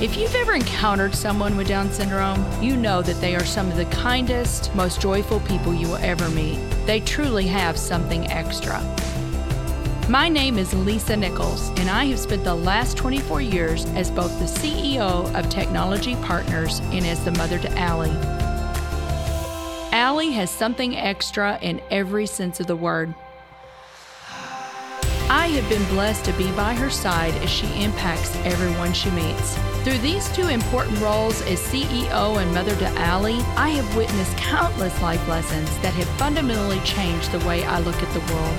If you've ever encountered someone with Down syndrome, you know that they are some of the kindest, most joyful people you will ever meet. They truly have something extra. My name is Lisa Nichols, and I have spent the last 24 years as both the CEO of Technology Partners and as the mother to Allie. Allie has something extra in every sense of the word. I have been blessed to be by her side as she impacts everyone she meets. Through these two important roles as CEO and mother to Allie, I have witnessed countless life lessons that have fundamentally changed the way I look at the world.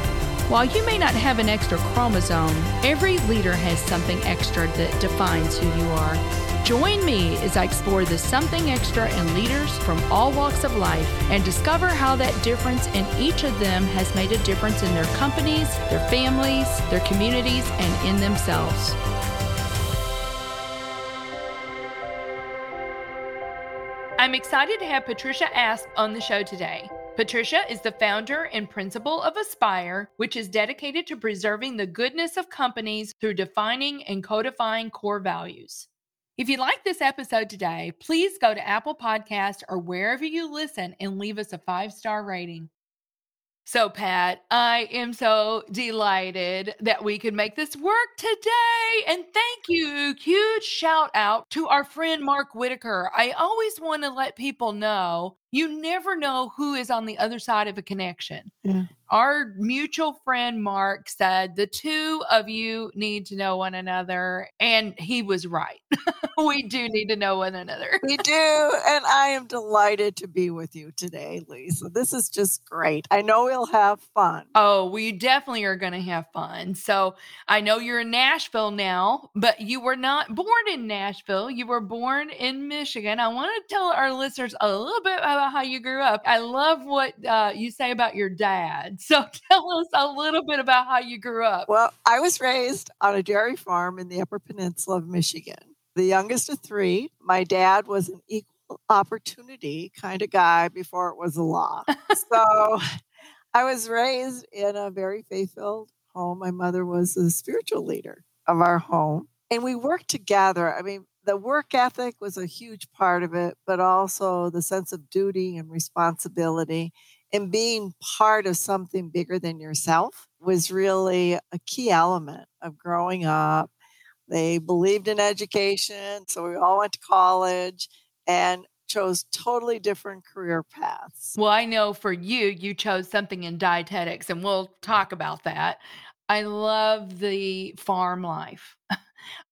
While you may not have an extra chromosome, every leader has something extra that defines who you are. Join me as I explore the something extra in leaders from all walks of life and discover how that difference in each of them has made a difference in their companies, their families, their communities, and in themselves. I'm excited to have Patricia Asp on the show today. Patricia is the founder and principal of Aspire, which is dedicated to preserving the goodness of companies through defining and codifying core values. If you like this episode today, please go to Apple Podcast or wherever you listen and leave us a five star rating. So, Pat, I am so delighted that we could make this work today. And thank you. Huge shout out to our friend Mark Whitaker. I always want to let people know you never know who is on the other side of a connection. Yeah. Our mutual friend Mark said the two of you need to know one another, and he was right. we do need to know one another. we do, and I am delighted to be with you today, Lisa. This is just great. I know we'll have fun. Oh, we definitely are going to have fun. So I know you're in Nashville now, but you were not born in Nashville. You were born in Michigan. I want to tell our listeners a little bit about about how you grew up. I love what uh, you say about your dad. So tell us a little bit about how you grew up. Well, I was raised on a dairy farm in the Upper Peninsula of Michigan. The youngest of three. My dad was an equal opportunity kind of guy before it was a law. so I was raised in a very faith filled home. My mother was the spiritual leader of our home. And we worked together. I mean, the work ethic was a huge part of it, but also the sense of duty and responsibility and being part of something bigger than yourself was really a key element of growing up. They believed in education, so we all went to college and chose totally different career paths. Well, I know for you, you chose something in dietetics, and we'll talk about that. I love the farm life.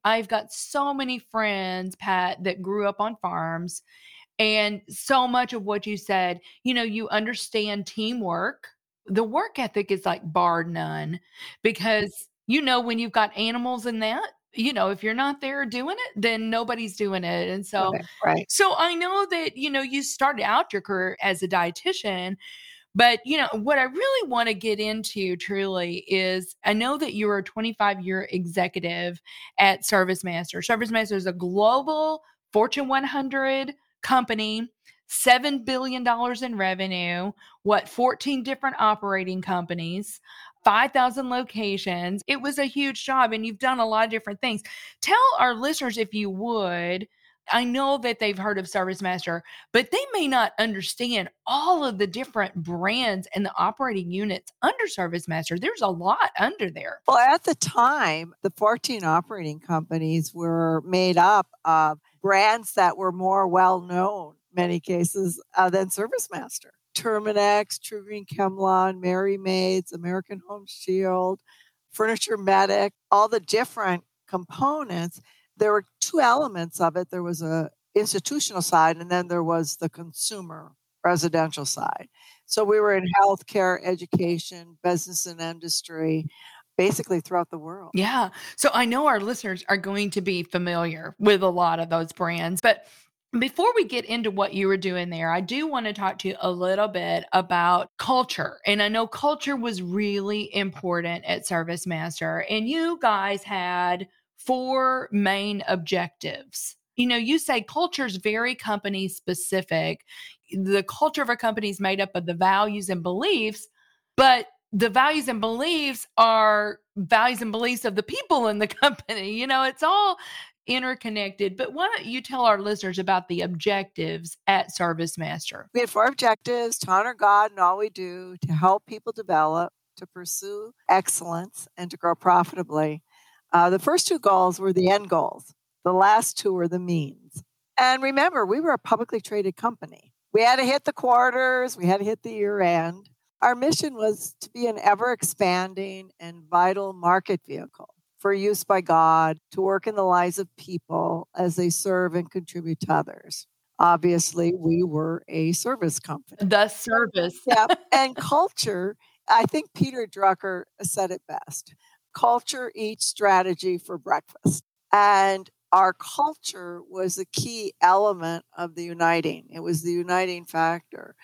I've got so many friends, Pat, that grew up on farms. And so much of what you said, you know, you understand teamwork. The work ethic is like bar none because, you know, when you've got animals in that, you know, if you're not there doing it, then nobody's doing it. And so, right, right. so I know that, you know, you started out your career as a dietitian, but, you know, what I really want to get into truly is I know that you're a 25 year executive at ServiceMaster. ServiceMaster is a global Fortune 100 company, $7 billion in revenue, what, 14 different operating companies. 5,000 locations. It was a huge job, and you've done a lot of different things. Tell our listeners, if you would, I know that they've heard of ServiceMaster, but they may not understand all of the different brands and the operating units under ServiceMaster. There's a lot under there. Well, at the time, the 14 operating companies were made up of brands that were more well known, many cases, uh, than ServiceMaster. Terminix, TruGreen ChemLawn, Merry Maids, American Home Shield, Furniture Medic, all the different components there were two elements of it. There was a institutional side, and then there was the consumer residential side. So we were in healthcare, education, business and industry, basically throughout the world. Yeah. So I know our listeners are going to be familiar with a lot of those brands, but Before we get into what you were doing there, I do want to talk to you a little bit about culture. And I know culture was really important at Service Master, and you guys had four main objectives. You know, you say culture is very company specific. The culture of a company is made up of the values and beliefs, but the values and beliefs are values and beliefs of the people in the company. You know, it's all interconnected. But why don't you tell our listeners about the objectives at Service Master? We have four objectives to honor God in all we do, to help people develop, to pursue excellence, and to grow profitably. Uh, the first two goals were the end goals, the last two were the means. And remember, we were a publicly traded company. We had to hit the quarters, we had to hit the year end. Our mission was to be an ever expanding and vital market vehicle for use by God to work in the lives of people as they serve and contribute to others. Obviously, we were a service company. The service. yeah. And culture, I think Peter Drucker said it best culture eats strategy for breakfast. And our culture was a key element of the uniting, it was the uniting factor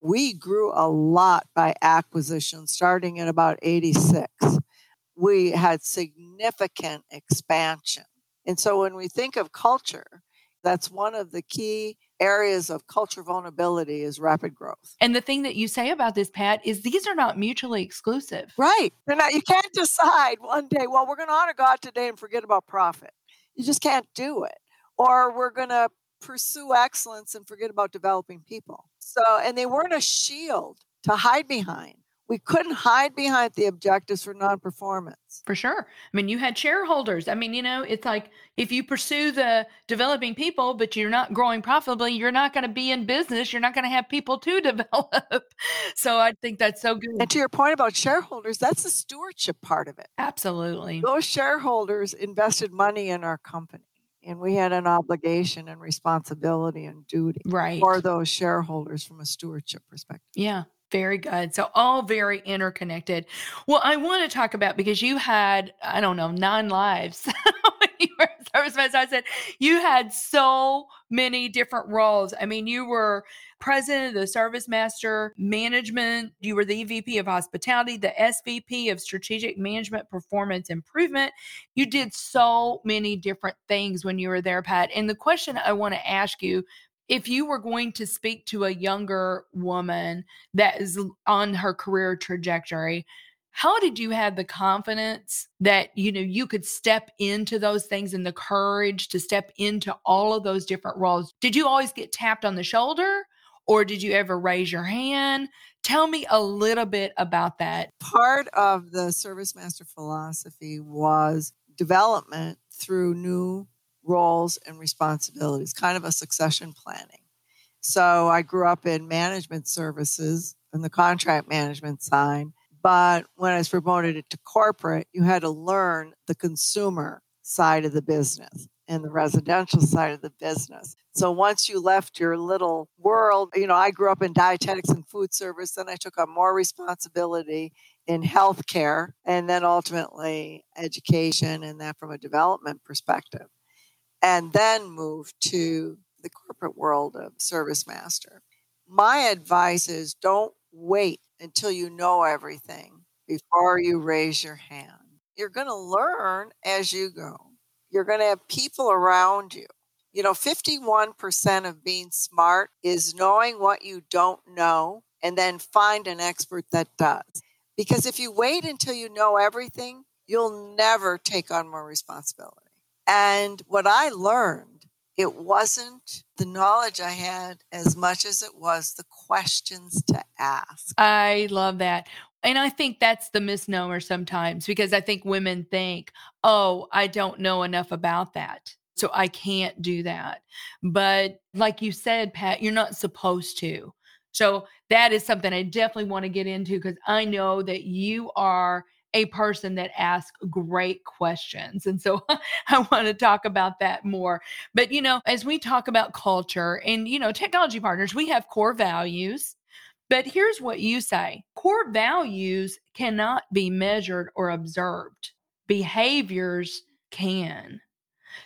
we grew a lot by acquisition starting in about 86. We had significant expansion. And so when we think of culture, that's one of the key areas of culture vulnerability is rapid growth. And the thing that you say about this, Pat, is these are not mutually exclusive. Right. They're not, you can't decide one day, well, we're going to honor God today and forget about profit. You just can't do it. Or we're going to pursue excellence and forget about developing people. So, and they weren't a shield to hide behind. We couldn't hide behind the objectives for non performance. For sure. I mean, you had shareholders. I mean, you know, it's like if you pursue the developing people, but you're not growing profitably, you're not going to be in business. You're not going to have people to develop. so I think that's so good. And to your point about shareholders, that's the stewardship part of it. Absolutely. Those shareholders invested money in our company and we had an obligation and responsibility and duty right. for those shareholders from a stewardship perspective. Yeah. Very good. So all very interconnected. Well, I want to talk about because you had, I don't know, nine lives I said you had so many different roles. I mean, you were president of the Service Master Management, you were the EVP of Hospitality, the SVP of Strategic Management Performance Improvement. You did so many different things when you were there, Pat. And the question I want to ask you if you were going to speak to a younger woman that is on her career trajectory, how did you have the confidence that you know you could step into those things and the courage to step into all of those different roles? Did you always get tapped on the shoulder or did you ever raise your hand? Tell me a little bit about that. Part of the service master philosophy was development through new roles and responsibilities, kind of a succession planning. So I grew up in management services and the contract management side. But when I was promoted to corporate, you had to learn the consumer side of the business and the residential side of the business. So once you left your little world, you know, I grew up in dietetics and food service, then I took on more responsibility in healthcare and then ultimately education and that from a development perspective and then move to the corporate world of service master. My advice is don't wait until you know everything before you raise your hand. You're going to learn as you go. You're going to have people around you. You know, 51% of being smart is knowing what you don't know and then find an expert that does. Because if you wait until you know everything, you'll never take on more responsibility. And what I learned, it wasn't the knowledge I had as much as it was the questions to ask. I love that. And I think that's the misnomer sometimes because I think women think, oh, I don't know enough about that. So I can't do that. But like you said, Pat, you're not supposed to. So that is something I definitely want to get into because I know that you are a person that asks great questions. And so I want to talk about that more. But, you know, as we talk about culture and, you know, technology partners, we have core values. But here's what you say core values cannot be measured or observed, behaviors can.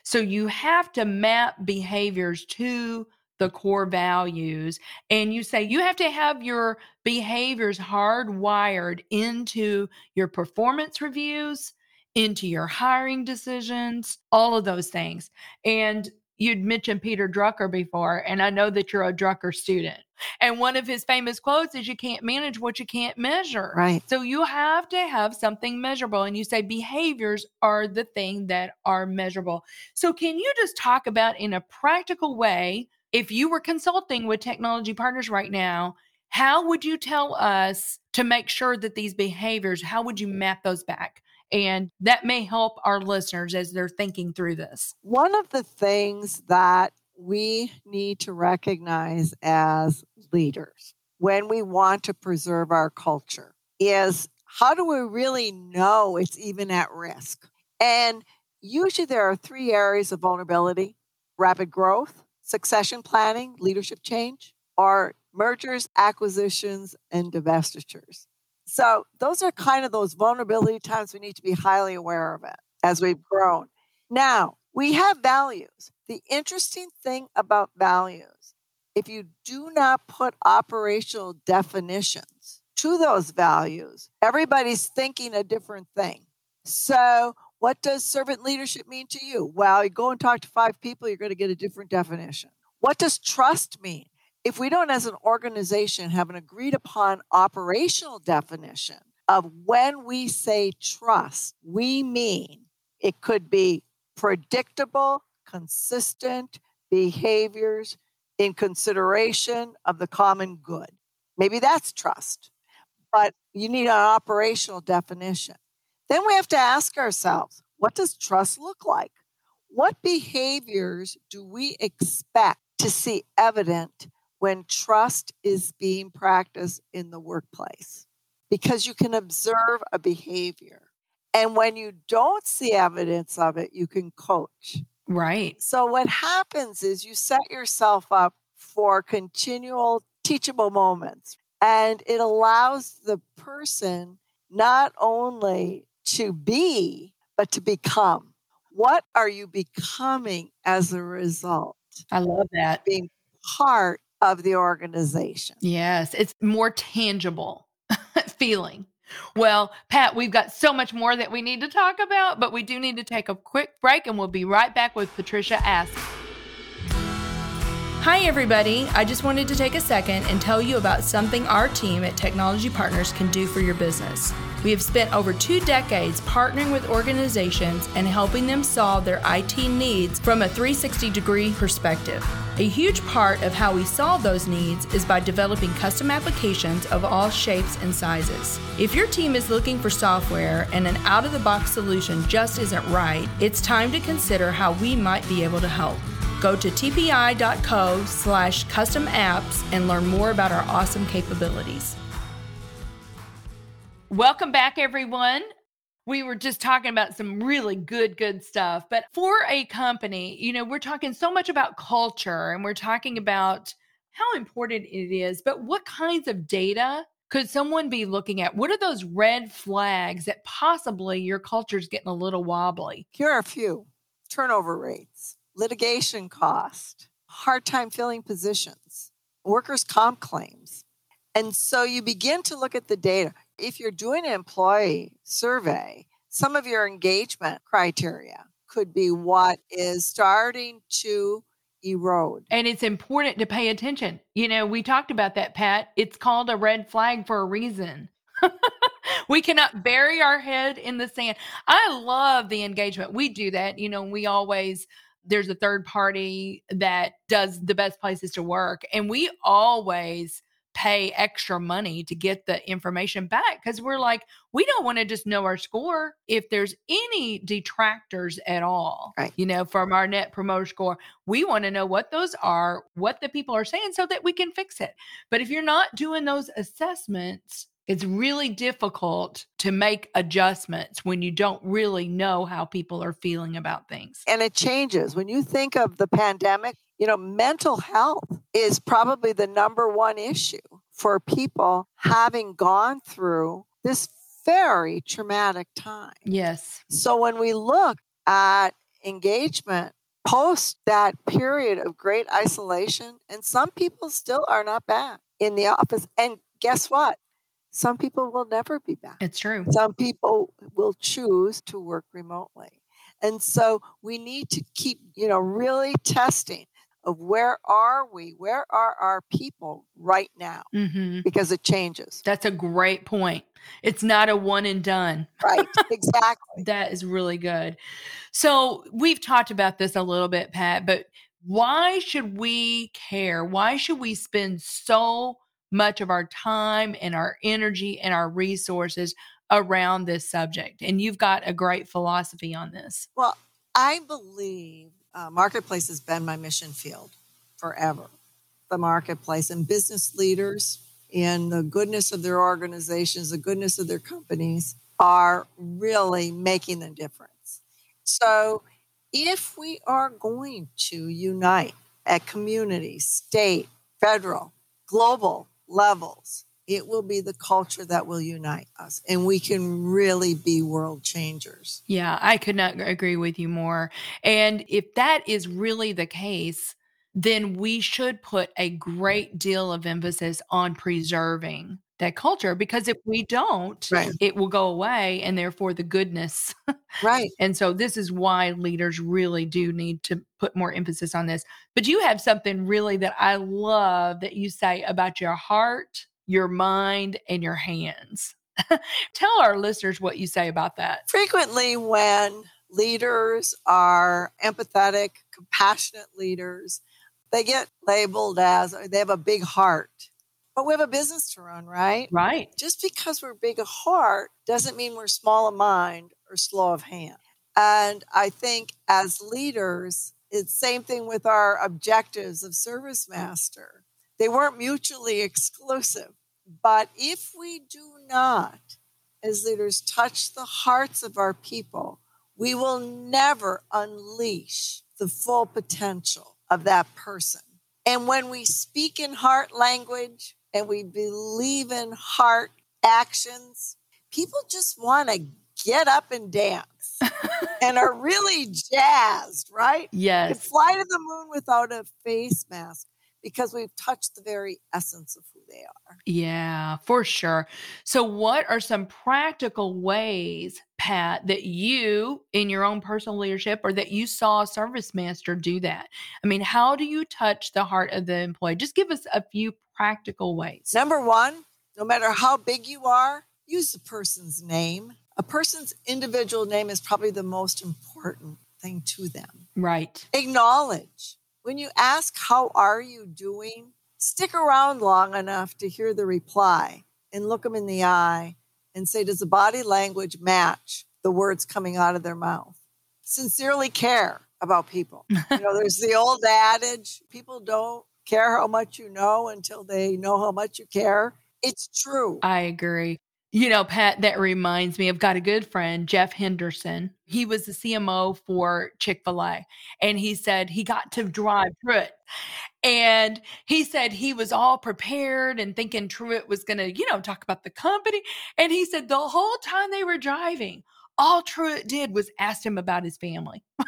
So you have to map behaviors to the core values. And you say you have to have your behaviors hardwired into your performance reviews, into your hiring decisions, all of those things. And you'd mentioned Peter Drucker before, and I know that you're a Drucker student. And one of his famous quotes is, You can't manage what you can't measure. Right. So you have to have something measurable. And you say behaviors are the thing that are measurable. So, can you just talk about in a practical way, if you were consulting with technology partners right now, how would you tell us to make sure that these behaviors, how would you map those back? And that may help our listeners as they're thinking through this. One of the things that we need to recognize as leaders when we want to preserve our culture is how do we really know it's even at risk? And usually there are three areas of vulnerability rapid growth, succession planning, leadership change, or mergers, acquisitions, and divestitures. So those are kind of those vulnerability times we need to be highly aware of it as we've grown. Now, we have values. The interesting thing about values, if you do not put operational definitions to those values, everybody's thinking a different thing. So, what does servant leadership mean to you? Well, you go and talk to five people, you're going to get a different definition. What does trust mean? if we don't, as an organization, have an agreed upon operational definition of when we say trust, we mean it could be predictable, consistent behaviors in consideration of the common good. Maybe that's trust, but you need an operational definition. Then we have to ask ourselves what does trust look like? What behaviors do we expect to see evident when trust is being practiced in the workplace because you can observe a behavior. And when you don't see evidence of it, you can coach. Right. So, what happens is you set yourself up for continual teachable moments, and it allows the person not only to be, but to become. What are you becoming as a result? I love that. Being part of the organization. Yes, it's more tangible feeling. Well, Pat, we've got so much more that we need to talk about, but we do need to take a quick break and we'll be right back with Patricia Asp. Hi, everybody. I just wanted to take a second and tell you about something our team at Technology Partners can do for your business. We have spent over two decades partnering with organizations and helping them solve their IT needs from a 360 degree perspective. A huge part of how we solve those needs is by developing custom applications of all shapes and sizes. If your team is looking for software and an out of the box solution just isn't right, it's time to consider how we might be able to help. Go to tpi.co slash custom apps and learn more about our awesome capabilities. Welcome back, everyone. We were just talking about some really good, good stuff. But for a company, you know, we're talking so much about culture and we're talking about how important it is, but what kinds of data could someone be looking at? What are those red flags that possibly your culture is getting a little wobbly? Here are a few turnover rates litigation cost, hard time filling positions, workers' comp claims. And so you begin to look at the data. If you're doing an employee survey, some of your engagement criteria could be what is starting to erode. And it's important to pay attention. You know, we talked about that, Pat. It's called a red flag for a reason. we cannot bury our head in the sand. I love the engagement. We do that. You know, we always there's a third party that does the best places to work and we always pay extra money to get the information back because we're like we don't want to just know our score if there's any detractors at all right. you know from our net promoter score we want to know what those are what the people are saying so that we can fix it but if you're not doing those assessments it's really difficult to make adjustments when you don't really know how people are feeling about things. And it changes. When you think of the pandemic, you know, mental health is probably the number one issue for people having gone through this very traumatic time. Yes. So when we look at engagement post that period of great isolation. And some people still are not back in the office. And guess what? Some people will never be back. It's true. Some people will choose to work remotely. And so we need to keep, you know, really testing of where are we? Where are our people right now? hmm Because it changes. That's a great point. It's not a one and done. Right. exactly. That is really good. So we've talked about this a little bit, Pat, but why should we care? Why should we spend so much of our time and our energy and our resources around this subject? And you've got a great philosophy on this. Well, I believe uh, marketplace has been my mission field forever. The marketplace and business leaders and the goodness of their organizations, the goodness of their companies are really making the difference. So, if we are going to unite at community, state, federal, global levels, it will be the culture that will unite us and we can really be world changers. Yeah, I could not agree with you more. And if that is really the case, then we should put a great deal of emphasis on preserving that culture because if we don't, Right. it will go away and therefore the goodness. Right. and so this is why leaders really do need to put more emphasis on this. But you have something really that I love that you say about your heart, your mind, and your hands. Tell our listeners what you say about that. Frequently, when leaders are empathetic, compassionate leaders, they get labeled as they have a big heart. But we have a business to run, right? Right. Just because we're big of heart doesn't mean we're small of mind or slow of hand. And I think as leaders, it's same thing with our objectives of service master. They weren't mutually exclusive. But if we do not, as leaders, touch the hearts of our people, we will never unleash the full potential of that person. And when we speak in heart language and we believe in heart actions, people just want to get up and dance and are really jazzed, right? Yes. fly to the moon without a face mask because we've touched the very essence of who they are. Yeah, for sure. So, what are some practical ways, Pat, that you in your own personal leadership or that you saw a service master do that? I mean, how do you touch the heart of the employee? Just give us a few practical ways. Number one, no matter how big you are, use the person's name. A person's individual name is probably the most important thing to them. Right. Acknowledge. When you ask, How are you doing? Stick around long enough to hear the reply and look them in the eye and say, Does the body language match the words coming out of their mouth? Sincerely care about people. you know, there's the old adage people don't care how much you know until they know how much you care. It's true. I agree. You know, Pat, that reminds me, I've got a good friend, Jeff Henderson. He was the CMO for Chick fil A, and he said he got to drive Truett. And he said he was all prepared and thinking Truett was going to, you know, talk about the company. And he said the whole time they were driving, all Truett did was ask him about his family.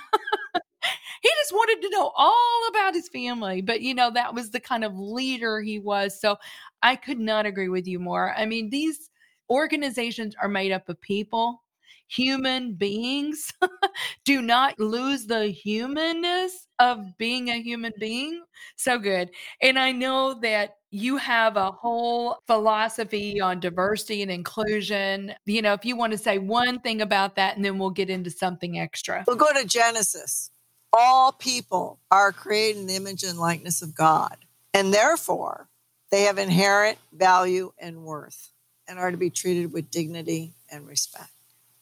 he just wanted to know all about his family. But, you know, that was the kind of leader he was. So I could not agree with you more. I mean, these organizations are made up of people, human beings. Do not lose the humanness of being a human being. So good. And I know that you have a whole philosophy on diversity and inclusion. You know, if you want to say one thing about that, and then we'll get into something extra. We'll go to Genesis. All people are created in the image and likeness of God, and therefore they have inherent value and worth and are to be treated with dignity and respect.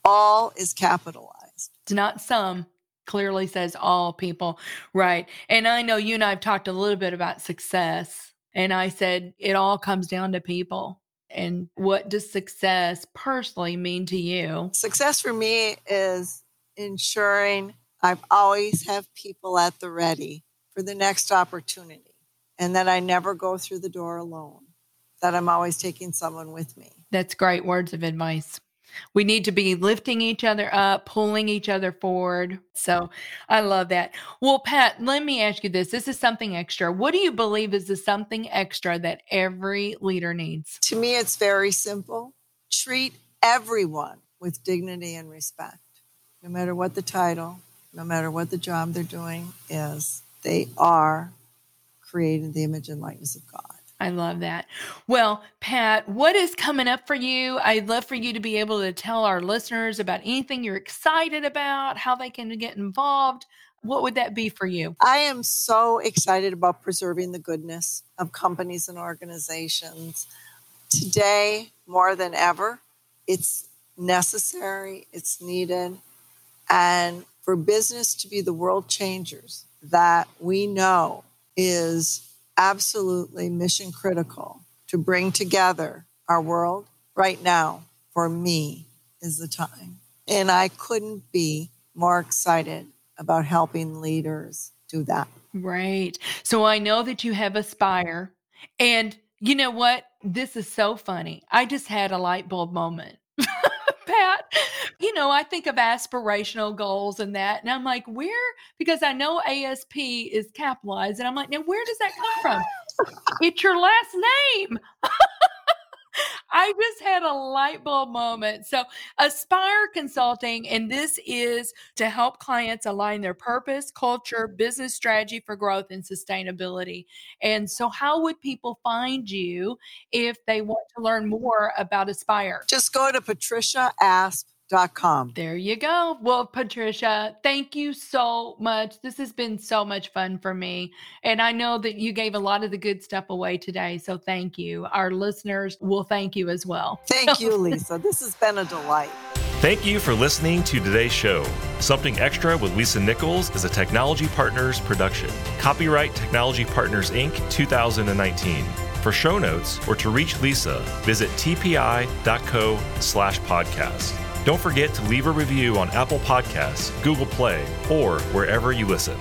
All is capitalized. It's not some, clearly says all people. Right. And I know you and I have talked a little bit about success. And I said it all comes down to people. And what does success personally mean to you? Success for me is ensuring I always have people at the ready for the next opportunity and that I never go through the door alone, that I'm always taking someone with me. That's great words of advice. We need to be lifting each other up, pulling each other forward. So I love that. Well, Pat, let me ask you this. This is something extra. What do you believe is the something extra that every leader needs? To me, it's very simple. Treat everyone with dignity and respect, no matter what the title, no matter what the job they're doing is. They are created in the image and likeness of God. I love that. Well, Pat, what is coming up for you? I'd love for you to be able to tell our listeners about anything you're excited about, how they can get involved. What would that be for you? I am so excited about preserving the goodness of companies and organizations. Today, more than ever, it's necessary, it's needed. And for business to be the world changers that we know is absolutely mission critical to bring together our world right now for me is the time. And I couldn't be more excited about helping leaders do that. Right. So I know that you have Aspire. And you know what? This is so funny. I just had a light bulb moment. Pat, you know, I think of aspirational goals and that. And I'm like, where? Because I know ASP is capitalized. And I'm like, now where does that come from? it's your last name. I just had a light bulb moment. So, Aspire Consulting, and this is to help clients align their purpose, culture, business strategy for growth and sustainability. And so, how would people find you if they want to learn more about Aspire? Just go to Patricia Asp Com. There you go. Well, Patricia, thank you so much. This has been so much fun for me. And I know that you gave a lot of the good stuff away today. So thank you. Our listeners will thank you as well. Thank you, Lisa. This has been a delight. Thank you for listening to today's show. Something Extra with Lisa Nichols is a Technology Partners production. Copyright Technology Partners Inc. 2019. For show notes or to reach Lisa, visit tpi.co slash podcast. Don't forget to leave a review on Apple Podcasts, Google Play, or wherever you listen.